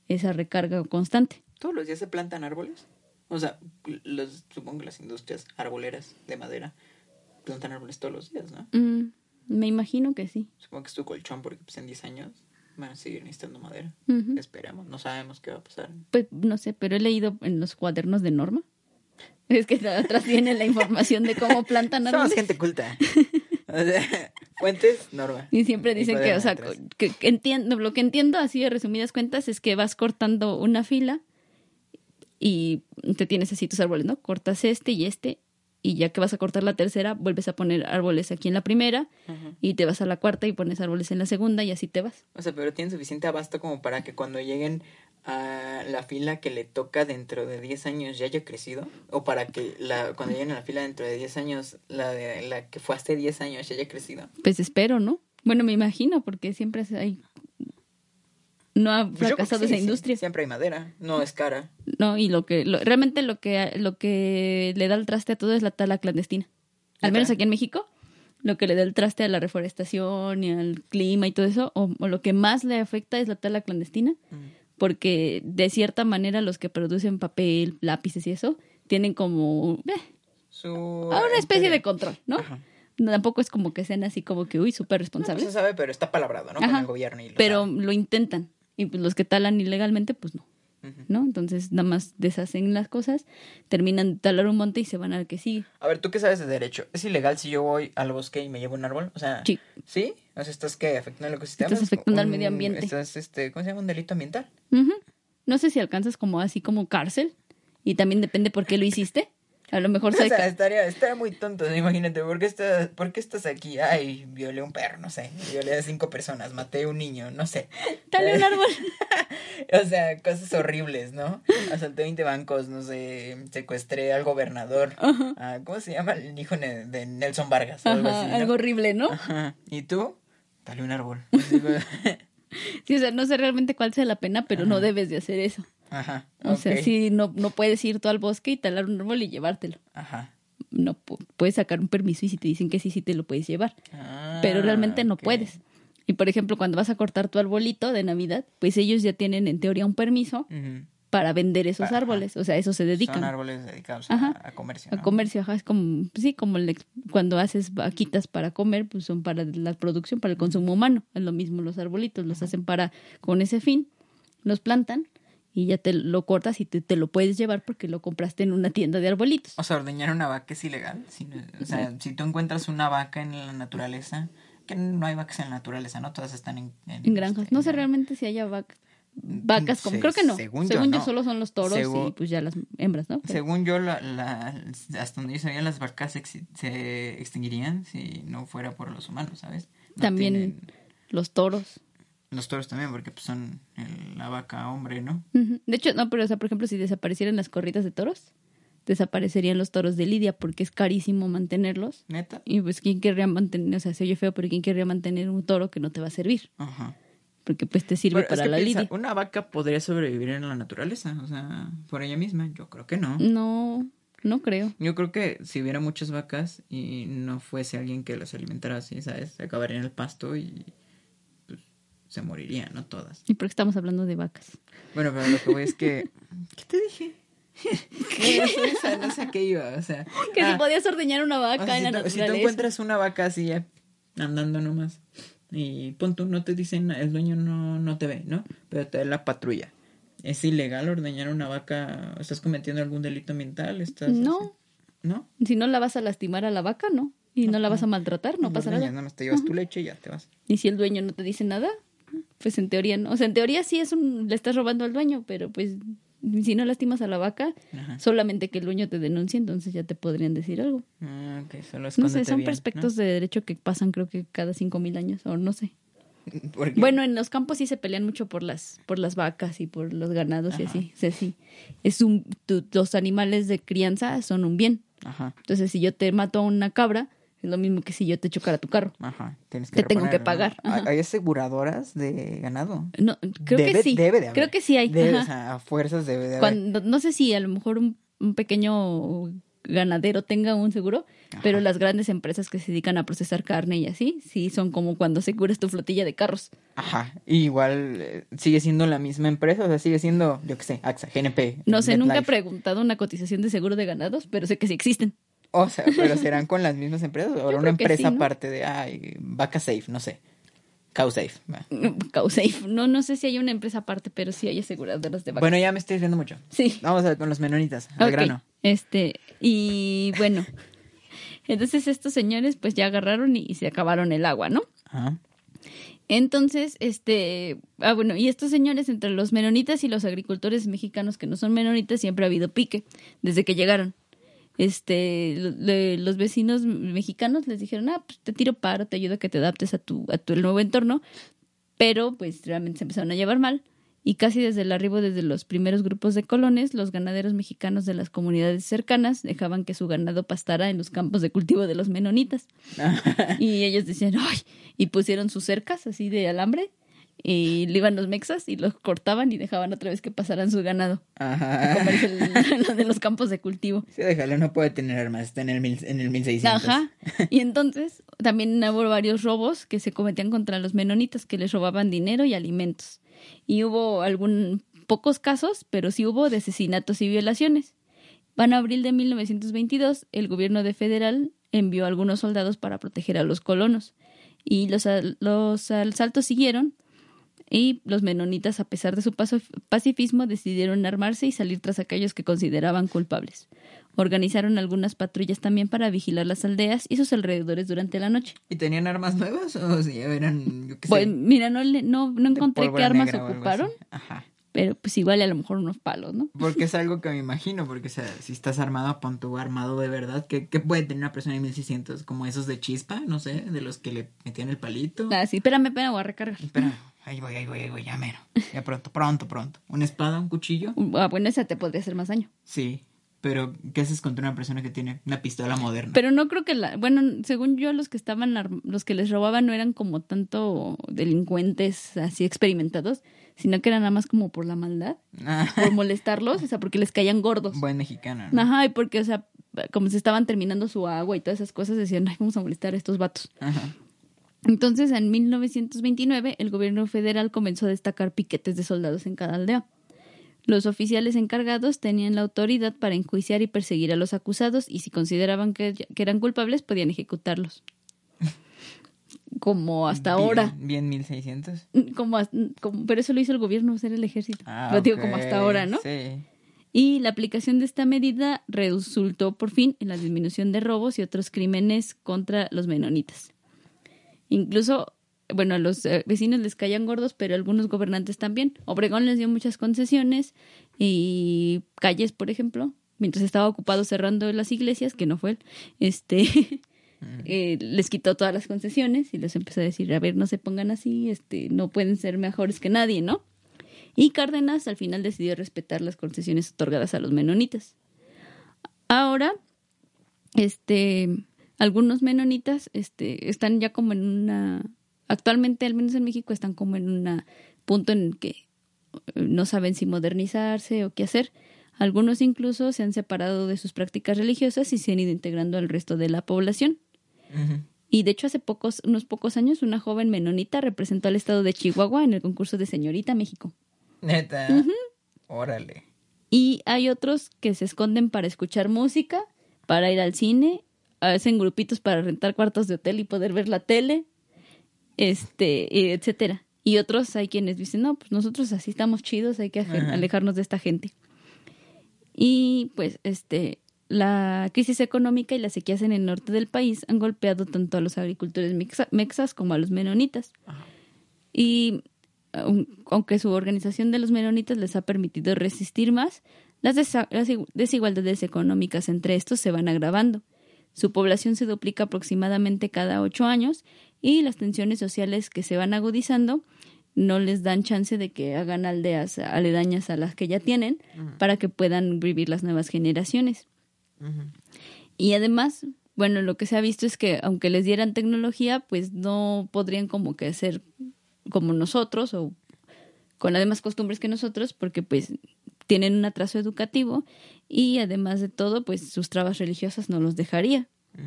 esa recarga constante. ¿Todos los días se plantan árboles? O sea, los, supongo que las industrias arboleras de madera plantan árboles todos los días, ¿no? Mm, me imagino que sí. Supongo que es tu colchón porque pues, en 10 años van a seguir necesitando madera. Ujú. Esperamos, no sabemos qué va a pasar. Pues no sé, pero he leído en los cuadernos de Norma. Es que atrás viene la información de cómo plantan Somos árboles. gente culta. O sea, fuentes, Norma. Y siempre dicen que, o sea, que, que entiendo, lo que entiendo así de resumidas cuentas es que vas cortando una fila y te tienes así tus árboles, ¿no? Cortas este y este y ya que vas a cortar la tercera, vuelves a poner árboles aquí en la primera y te vas a la cuarta y pones árboles en la segunda y así te vas. O sea, pero tienen suficiente abasto como para que cuando lleguen a la fila que le toca dentro de 10 años ya haya crecido. O para que la, cuando lleguen a la fila dentro de 10 años, la, de, la que fue hace 10 años ya haya crecido. Pues espero, ¿no? Bueno, me imagino porque siempre hay... No ha Pues fracasado esa sí. industria. Siempre hay madera, no es cara. No, y lo que lo- realmente lo que lo que le da el traste a todo es la tala clandestina. Al menos aquí en México, lo que le da el traste a la reforestación y al clima y todo eso, o, o lo que más le afecta es la tala clandestina, porque de cierta manera los que producen papel, lápices y eso tienen como eh, Su, una especie de control, ¿no? Ajá. Tampoco es como que sean así como que uy súper No, pues responsables, se sabe, pero está palabrado, ¿no? Con el gobierno. Y lo pero lo intentan y pues los que talan ilegalmente pues no. ¿no? Entonces nada más deshacen las cosas, terminan de talar un monte y se van al que sigue. A ver, ¿tú qué sabes de derecho? ¿Es ilegal si yo voy al bosque y me llevo un árbol? O sea, Sí. ¿sí? O sea, ¿estás qué? ¿Afectando el ecosistema? Estás afectando al medio ambiente. ¿Estás, este, ¿cómo se llama? ¿Un delito ambiental? Ujú. No sé si alcanzas como así como cárcel y también depende por qué lo hiciste. A lo mejor O se sea, estaría, estaría muy tonto, ¿no? imagínate, ¿por qué, estás, ¿por qué estás aquí? Ay, violé un perro, no sé, violé a cinco personas, maté a un niño, no sé. Dale un árbol. O sea, cosas horribles, ¿no? Asalté 20 bancos, no sé, secuestré al gobernador. Ah, ¿Cómo se llama el hijo de Nelson Vargas? o algo Ajá, así, ¿no? algo horrible, ¿no? Ajá. ¿Y tú? Dale un árbol. Sí, o sea, no sé realmente cuál sea la pena, pero no debes de hacer eso. Ajá. O sea, sí, no, no puedes ir tú al bosque y talar un árbol y llevártelo. Ajá. No pu- puedes sacar un permiso y si te dicen que sí, sí te lo puedes llevar. Ah, pero realmente no puedes. Y por ejemplo, cuando vas a cortar tu arbolito de Navidad, pues ellos ya tienen en teoría un permiso para vender esos Ajá. árboles. O sea, eso se Son dedican. árboles dedicados Ajá. a, a comercio. A comercio, ajá, es como, sí, como el ex- cuando haces vaquitas para comer, pues son para la producción, para el consumo humano. Es lo mismo los arbolitos, los hacen para, con ese fin, los plantan y ya te lo cortas y te, te lo puedes llevar porque lo compraste en una tienda de arbolitos. O sea, ordeñar una vaca es ilegal. Si o sea, si tú encuentras una vaca en la naturaleza, que no hay vacas en la naturaleza, ¿no? Todas están en, En granjas. este, No sé en- realmente si haya vacas. Vacas como, Se- creo que no. según Según, yo, yo, no. solo son los toros Según- y pues ya las hembras, ¿no? Pero- Según yo, la, la, hasta donde yo sabía, las vacas se extinguirían si no fuera por los humanos, ¿sabes? No También tienen- los toros. Los toros también, porque pues, son el- la vaca hombre, ¿no? De hecho, no, pero o sea, por ejemplo, si desaparecieran las corridas de toros, desaparecerían los toros de Lidia porque es carísimo mantenerlos. ¿Neta? Y pues, ¿quién querría mantener? O sea, se oye feo, pero ¿quién querría mantener un toro que no te va a servir? Ajá. Porque pues te sirve Pero es para que la piensa, lidia. ¿Una vaca podría sobrevivir en la naturaleza? O sea, por ella misma. Yo creo que no. No, no creo. Yo creo que si hubiera muchas vacas y no fuese alguien que las alimentara así, ¿sabes? Se acabaría en el pasto y se morirían, ¿no? Todas. ¿Y por qué estamos hablando de vacas? Bueno, pero lo que voy es que... ¿Qué te dije? no, sé, o no sé a qué iba, o sea... Que ah, si podías ordeñar una o vaca sea, en si, la tú, si tú encuentras una vaca así andando nomás y pon tú, no te dicen, el dueño no, no te ve, ¿no? Pero te ve la patrulla. ¿Es ilegal ordeñar una vaca? ¿Estás cometiendo algún delito ambiental? ¿Estás No. así? ¿No? Si no la vas a lastimar a la vaca, no. y no la vas a maltratar, no Los pasa dueños, nada. Nada más te llevas tu leche y ya te vas. Y si el dueño no te dice nada, pues en teoría no. O sea, en teoría sí es un, le estás robando al dueño, pero pues si no lastimas a la vaca, Ajá. solamente que el dueño te denuncie, entonces ya te podrían decir algo. Ah, ok, solo No sé, son bien, ¿no? perspectos de derecho que pasan creo que cada cinco mil años, o no sé. Bueno, en los campos sí se pelean mucho por las, por las vacas y por los ganados y así. Sea, sí. Es un, tu- los animales de crianza son un bien. Ajá, Entonces, si yo te mato a una cabra, es lo mismo que si yo te chocara tu carro. ajá. Tienes que Te tengo que pagar. Hay aseguradoras de ganado. No, creo Debe- que sí. Debe de haber. Creo que sí hay. Debe, ajá. o sea, a fuerzas debe de haber. Cuando, no sé si a lo mejor un, un pequeño ganadero tenga un seguro, pero las grandes empresas que se dedican a procesar carne y así, sí son como cuando aseguras tu flotilla de carros. Ajá. Y igual eh, sigue siendo la misma empresa, o sea, sigue siendo, yo qué sé, AXA, GNP. No sé, nunca he preguntado una cotización de seguro de ganados, pero sé que sí existen. O sea, pero serán con las mismas empresas o una empresa sí, ¿no? aparte de, ay, Vaca Safe, no sé. Cow Safe. va. Cowsafe. No, no sé si hay una empresa aparte, pero sí hay aseguradoras de vacas. Bueno, ya me estoy viendo mucho. sí. Vamos a ver con los menonitas, al grano. Este, y bueno, entonces estos señores pues ya agarraron y, y se acabaron el agua, ¿no? Ajá. Entonces, este, ah, bueno, y estos señores entre los menonitas y los agricultores mexicanos que no son menonitas siempre ha habido pique desde que llegaron. Este, le- los vecinos mexicanos les dijeron, ah, pues te tiro paro, te ayudo a que te adaptes a tu, a tu nuevo entorno, pero pues realmente se empezaron a llevar mal y casi desde el arribo desde los primeros grupos de colones, los ganaderos mexicanos de las comunidades cercanas dejaban que su ganado pastara en los campos de cultivo de los menonitas. Y ellos decían, ¡ay! Y pusieron sus cercas así de alambre y le iban los mexas y los cortaban y dejaban otra vez que pasaran su ganado a Ajá. comerse el- lo de los campos de cultivo. Sí, déjalo, no puede tener armas, está en el, mil, en el 1600. Ajá. Y entonces también hubo varios robos que se cometían contra los menonitas que les robaban dinero y alimentos. Y hubo algún pocos casos, pero sí hubo de asesinatos y violaciones. Para abril de 1922, el gobierno de federal envió a algunos soldados para proteger a los colonos. Y los, los asaltos siguieron y los menonitas, a pesar de su paso- pacifismo, decidieron armarse y salir tras aquellos que consideraban culpables. Organizaron algunas patrullas también para vigilar las aldeas y sus alrededores durante la noche. ¿Y tenían armas nuevas o si eran, yo qué sé, Pues mira, no, le- no, no encontré qué armas ocuparon? Ajá. pero pues igual a lo mejor unos palos, ¿no? Porque es algo que me imagino, porque o sea, si estás armado, pon tu armado de verdad, ¿qué, qué puede tener una persona en 1600? Como esos de chispa, no sé, de los que le metían el palito. Ah, sí, espérame, espérame, voy a recargar. Espera, ahí voy, ahí voy, ahí voy, ya mero. Ya pronto, pronto, pronto. ¿Una espada, un cuchillo? Ah, bueno, esa te podría hacer más daño. Sí, pero ¿qué haces contra una persona que tiene una pistola moderna? Pero no creo que la, bueno, según yo los que estaban, los que les robaban no eran como tanto delincuentes así experimentados, sino que eran nada más como por la maldad, Ah, por molestarlos, o sea, porque les caían gordos. buen mexicano, ¿no? Ajá, y porque, o sea, como se estaban terminando su agua y todas esas cosas, decían, ay, vamos a molestar a estos vatos. Ajá. Entonces, en 1929, el gobierno federal comenzó a destacar piquetes de soldados en cada aldea. Los oficiales encargados tenían la autoridad para enjuiciar y perseguir a los acusados y si consideraban que, que eran culpables podían ejecutarlos. Como hasta Bien- ahora. Bien 1600. Como, pero eso lo hizo el gobierno, era el ejército. Ah, lo digo como hasta ahora, ¿no? Sí. Y la aplicación de esta medida resultó por fin en la disminución de robos y otros crímenes contra los menonitas. Incluso, bueno, a los eh, vecinos les caían gordos, pero algunos gobernantes también. Obregón les dio muchas concesiones y calles, por ejemplo, mientras estaba ocupado cerrando las iglesias, que no fue él, este, eh, les quitó todas las concesiones y les empezó a decir, a ver, no se pongan así, este, no pueden ser mejores que nadie, ¿no? Y Cárdenas al final decidió respetar las concesiones otorgadas a los menonitas. Ahora, este, algunos menonitas, este, están ya como en una, actualmente al menos en México están como en un punto en el que eh, no saben si modernizarse o qué hacer. Algunos incluso se han separado de sus prácticas religiosas y se han ido integrando al resto de la población. Y de hecho hace pocos, unos pocos años, una joven menonita representó al estado de Chihuahua en el concurso de Señorita México. Neta. Órale. Y hay otros que se esconden para escuchar música, para ir al cine, hacen grupitos para rentar cuartos de hotel y poder ver la tele, este, etcétera. Y otros hay quienes dicen, no, pues nosotros así estamos chidos, hay que alejarnos de esta gente. Y pues, este, la crisis económica y las sequías en el norte del país han golpeado tanto a los agricultores mexa- mexas como a los menonitas. Ajá. Y aun- aunque su organización de los menonitas les ha permitido resistir más, las, desigualdades económicas entre estos se van agravando. Su población se duplica aproximadamente cada ocho años y las tensiones sociales que se van agudizando no les dan chance de que hagan aldeas aledañas a las que ya tienen para que puedan vivir las nuevas generaciones. Y además, bueno, lo que se ha visto es que aunque les dieran tecnología, pues no podrían como que ser como nosotros o con las demás costumbres que nosotros, porque pues tienen un atraso educativo y además de todo, pues sus trabas religiosas no los dejaría. Ujú.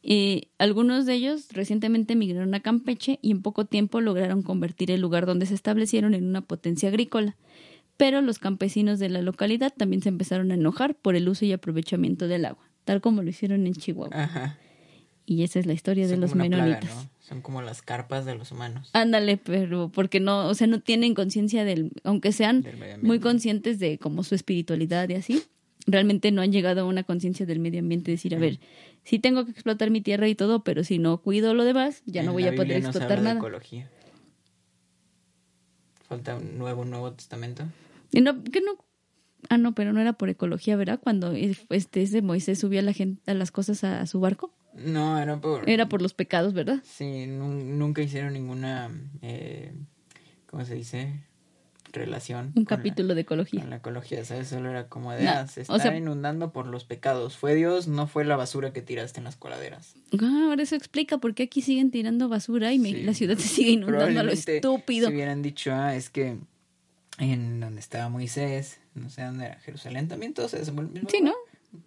Y algunos de ellos recientemente emigraron a Campeche y en poco tiempo lograron convertir el lugar donde se establecieron en una potencia agrícola. Pero los campesinos de la localidad también se empezaron a enojar por el uso y aprovechamiento del agua, tal como lo hicieron en Chihuahua. Ajá. Y esa es la historia de los plaga, menonitas. ¿no? Son como las carpas de los humanos. Ándale, pero porque no, o sea, no tienen conciencia del, aunque sean Del muy conscientes de como su espiritualidad y así, realmente no han llegado a una conciencia del medio ambiente, decir, a ver, sí tengo que explotar mi tierra y todo, pero si no cuido lo demás, ya no voy a poder Biblia no explotar habla de nada. ecología. Falta un nuevo Nuevo Testamento. Y no, que no, ah, no, pero no era por ecología, ¿verdad? Cuando este ese Moisés subía a la gente, a las cosas a, a su barco, No, era por... era por los pecados, ¿verdad? Sí, nu- nunca hicieron ninguna... Eh, ¿Cómo se dice? Relación. Un la- capítulo de ecología. Con la ecología, ¿sabes? Solo era como de, No, ah, se o está sea- inundando por los pecados. Fue Dios, no fue la basura que tiraste en las coladeras. Ah, ahora eso explica por qué aquí siguen tirando basura y me- Sí. la ciudad se sigue inundando a lo estúpido. Si hubieran dicho, ah, es que en donde estaba Moisés, no sé dónde era, Jerusalén, también todo se Sí, ¿no?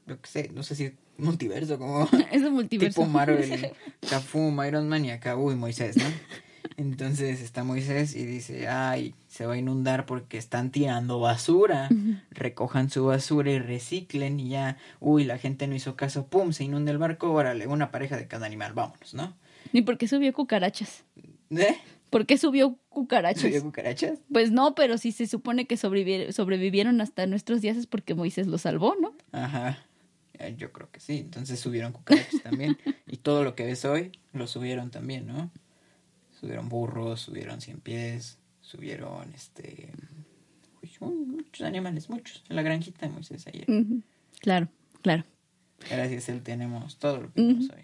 Yo qué sé, no sé si multiverso, como Es un multiverso. tipo Marvel, Cafum, Iron Man y acá, uy, Moisés, ¿no? Entonces está Moisés y dice, ay, se va a inundar porque están tirando basura. Recojan su basura y reciclen y ya, uy, la gente no hizo caso, pum, se inunda el barco, órale, una pareja de cada animal, vámonos, ¿no? ¿Y por qué subió cucarachas? ¿Eh? ¿Por qué subió cucarachas? ¿Subió cucarachas? Pues no, pero si se supone que sobrevivi- sobrevivieron hasta nuestros días es porque Moisés los salvó, ¿no? Ajá. Eh, Yo creo que sí. Entonces subieron cucarachas también. Y todo lo que ves hoy lo subieron también, ¿no? Subieron burros, subieron cien pies, subieron este. uy, muchos animales, muchos. En la granjita de Moisés ayer. Claro, claro. Gracias a él tenemos todo lo que tenemos hoy.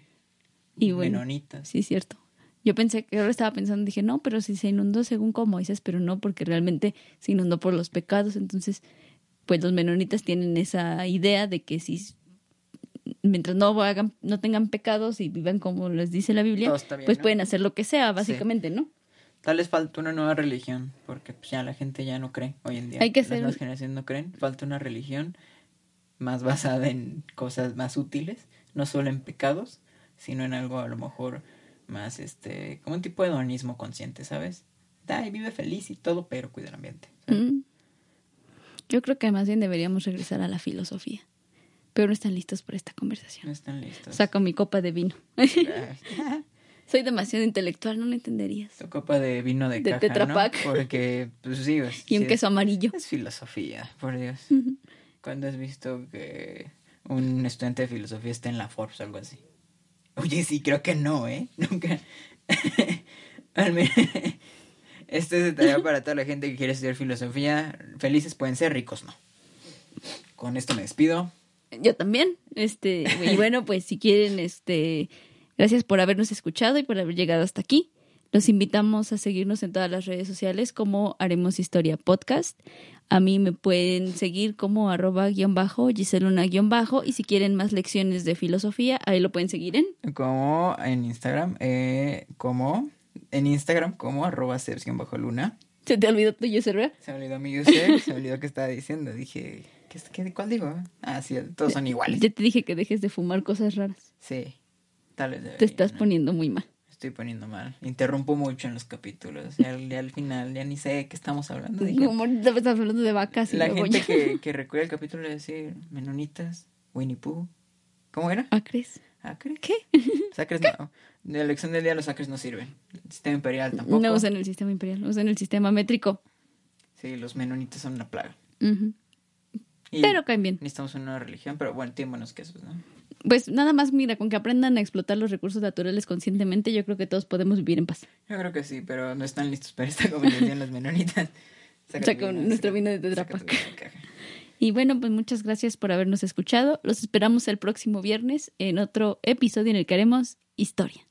Y bueno, Menonitas. sí, cierto. Yo pensé que ahora estaba pensando, dije, no, pero si se inundó según como Moisés, pero no, porque realmente se inundó por los pecados. Entonces, pues los menonitas tienen esa idea de que si mientras no hagan, no tengan pecados y vivan como les dice la Biblia, bien, pues ¿no? pueden hacer lo que sea, básicamente, ¿no? Tal vez falta una nueva religión, porque pues, ya la gente ya no cree hoy en día. Hay que Las hacer nuevas generaciones no creen. Falta una religión más basada en cosas más útiles, no solo en pecados, sino en algo a lo mejor más, este, como un tipo de hedonismo consciente, ¿sabes? Da y vive feliz y todo, pero cuida el ambiente. Mm. Yo creo que más bien deberíamos regresar a la filosofía. Pero no están listos para esta No conversación. están listos. Saco mi copa de vino. Soy demasiado intelectual, no lo entenderías. Tu copa de vino de, De caja, ¿no? Porque, pues sí, es- Y un sí queso amarillo. Es filosofía, por Dios. ¿Cuándo has visto que un estudiante de filosofía está en la Forbes o algo así? Oye, sí, creo que no, ¿eh? Nunca. Al menos- Esto es de tarea para toda la gente que quiere estudiar filosofía. Felices pueden ser, ricos no. Con esto me despido. Yo también. Este, y bueno, pues si quieren, este, gracias por habernos escuchado y por haber llegado hasta aquí. Los invitamos a seguirnos en todas las redes sociales como Haremos Historia Podcast. A mí me pueden seguir como arroba guion bajo, Giseluna guion bajo. Y si quieren más lecciones de filosofía, ahí lo pueden seguir en. Como en Instagram, eh, como en Instagram, como arroba bajo luna. ¿Se te olvidó tu user, verdad? Se me olvidó mi user, se me olvidó que estaba diciendo. Dije, ¿qué, qué, ¿cuál digo? Ah, sí, todos son iguales. Ya te dije que dejes de fumar cosas raras. Sí, tal vez Te estás ¿no? poniendo muy mal. Estoy poniendo mal. Interrumpo mucho en los capítulos. Ya, ya al final, ya ni sé de qué estamos hablando. Dije, estás hablando de vacas y la gente ya- que, que recuerda el capítulo de decir Menonitas, Winnie Pooh. ¿Cómo era? ¿Acres? ¿Acres? ¿Qué? Sacres no. De la elección del día los sacres no sirven. El sistema imperial tampoco. No usan el sistema imperial, usan el sistema métrico. Sí, los menonitas son una plaga. Pero caen bien. Necesitamos una religión, pero bueno, tienen buenos quesos, ¿no? Pues nada más, mira, con que aprendan a explotar los recursos naturales conscientemente, yo creo que todos podemos vivir en paz. Yo creo que sí, pero no están listos para esta conversación los menonitas. Saca Saca un- nuestro saca- vino de Tetra saca tu Pak. vino de caja. Y bueno, pues muchas gracias por habernos escuchado. Los esperamos el próximo viernes en otro episodio en el que haremos historia.